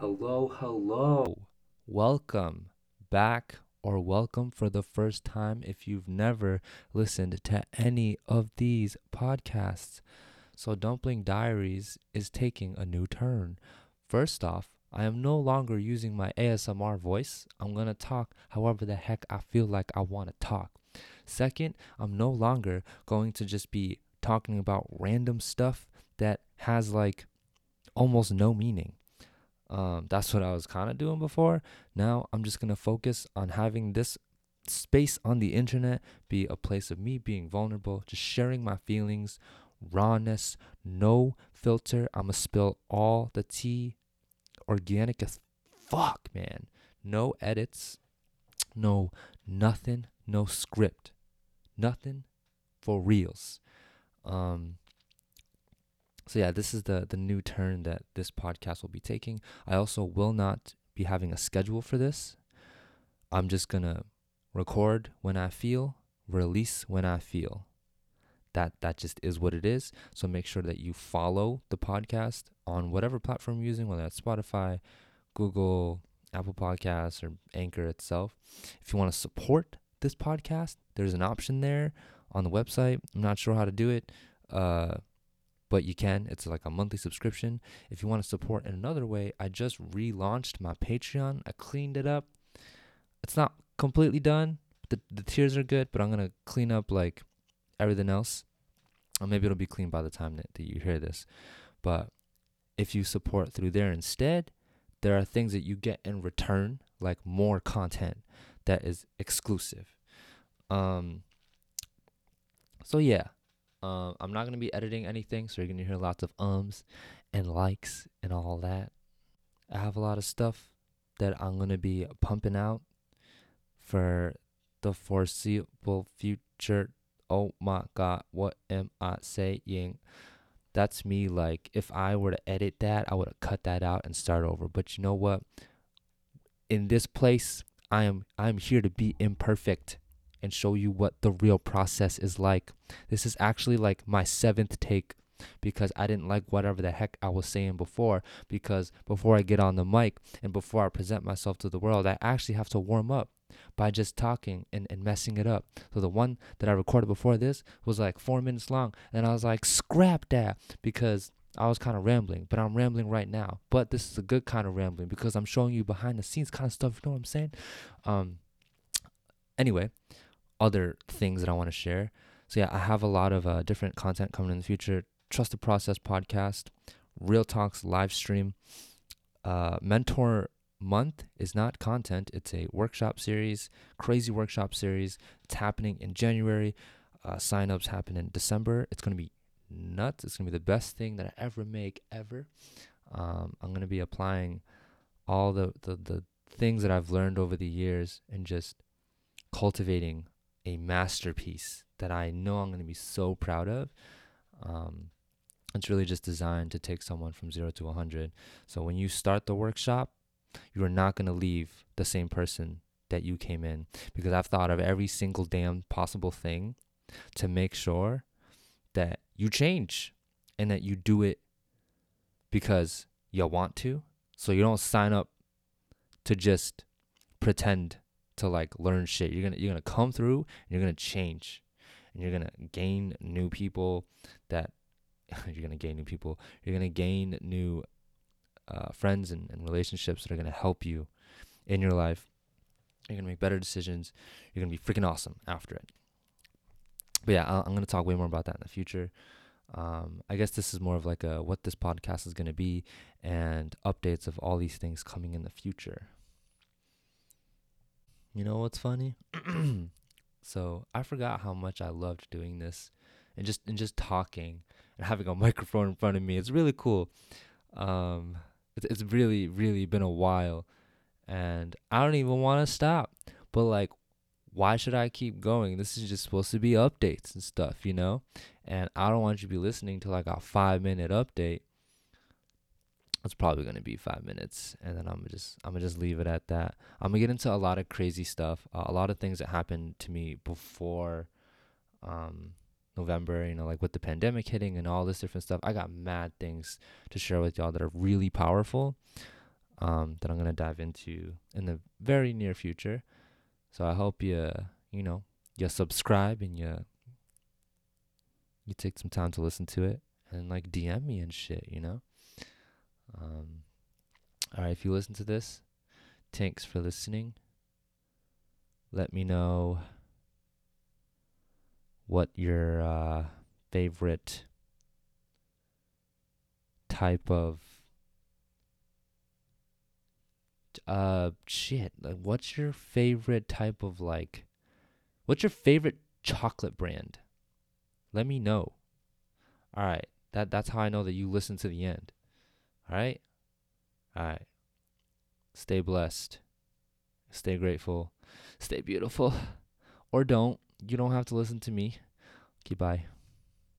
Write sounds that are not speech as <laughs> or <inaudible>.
Hello, hello. Welcome back, or welcome for the first time if you've never listened to any of these podcasts. So, Dumpling Diaries is taking a new turn. First off, I am no longer using my ASMR voice. I'm going to talk however the heck I feel like I want to talk. Second, I'm no longer going to just be talking about random stuff that has like almost no meaning. Um, that's what I was kind of doing before. Now I'm just going to focus on having this space on the internet be a place of me being vulnerable, just sharing my feelings, rawness, no filter. I'm going to spill all the tea, organic as fuck, man. No edits, no nothing, no script, nothing for reals. Um, so yeah, this is the the new turn that this podcast will be taking. I also will not be having a schedule for this. I'm just gonna record when I feel, release when I feel. That that just is what it is. So make sure that you follow the podcast on whatever platform you're using, whether that's Spotify, Google, Apple Podcasts, or Anchor itself. If you want to support this podcast, there's an option there on the website. I'm not sure how to do it. Uh, but you can. It's like a monthly subscription. If you want to support in another way, I just relaunched my Patreon. I cleaned it up. It's not completely done. The the tiers are good, but I'm gonna clean up like everything else. Or maybe it'll be clean by the time that, that you hear this. But if you support through there instead, there are things that you get in return, like more content that is exclusive. Um so yeah, um, I'm not gonna be editing anything, so you're gonna hear lots of ums and likes and all that. I have a lot of stuff that I'm gonna be pumping out for the foreseeable future. Oh my god, what am I saying? That's me. Like, if I were to edit that, I would have cut that out and start over. But you know what? In this place, I am I'm here to be imperfect and show you what the real process is like. This is actually like my seventh take because I didn't like whatever the heck I was saying before. Because before I get on the mic and before I present myself to the world, I actually have to warm up by just talking and, and messing it up. So the one that I recorded before this was like four minutes long, and I was like, scrap that because I was kind of rambling, but I'm rambling right now. But this is a good kind of rambling because I'm showing you behind the scenes kind of stuff. You know what I'm saying? Um. Anyway, other things that I want to share. So yeah, I have a lot of uh, different content coming in the future. Trust the Process podcast, Real Talks live stream, uh, Mentor Month is not content; it's a workshop series, crazy workshop series. It's happening in January. Uh, sign-ups happen in December. It's gonna be nuts. It's gonna be the best thing that I ever make ever. Um, I'm gonna be applying all the, the the things that I've learned over the years and just cultivating a masterpiece that I know I'm going to be so proud of. Um, it's really just designed to take someone from zero to 100. So when you start the workshop, you are not going to leave the same person that you came in because I've thought of every single damn possible thing to make sure that you change and that you do it because you want to. So you don't sign up to just pretend to like learn shit. You're gonna you're gonna come through and you're gonna change. And you're gonna gain new people that <laughs> you're gonna gain new people. You're gonna gain new uh, friends and, and relationships that are gonna help you in your life. You're gonna make better decisions. You're gonna be freaking awesome after it. But yeah, i am gonna talk way more about that in the future. Um, I guess this is more of like a what this podcast is gonna be and updates of all these things coming in the future. You know what's funny? <clears throat> so I forgot how much I loved doing this and just and just talking and having a <laughs> microphone in front of me. It's really cool. Um, it's it's really really been a while, and I don't even want to stop. But like, why should I keep going? This is just supposed to be updates and stuff, you know. And I don't want you to be listening to like a five minute update it's probably gonna be five minutes, and then I'm just I'm gonna just leave it at that. I'm gonna get into a lot of crazy stuff, uh, a lot of things that happened to me before um, November. You know, like with the pandemic hitting and all this different stuff. I got mad things to share with y'all that are really powerful. um, that I'm gonna dive into in the very near future. So I hope you you know you subscribe and you you take some time to listen to it and like DM me and shit, you know. Um, all right, if you listen to this, thanks for listening. Let me know what your uh, favorite type of uh shit like what's your favorite type of like what's your favorite chocolate brand? Let me know. All right that that's how i know that you listen to the end all right? All right. Stay blessed. Stay grateful. Stay beautiful. Or don't. You don't have to listen to me. Okay bye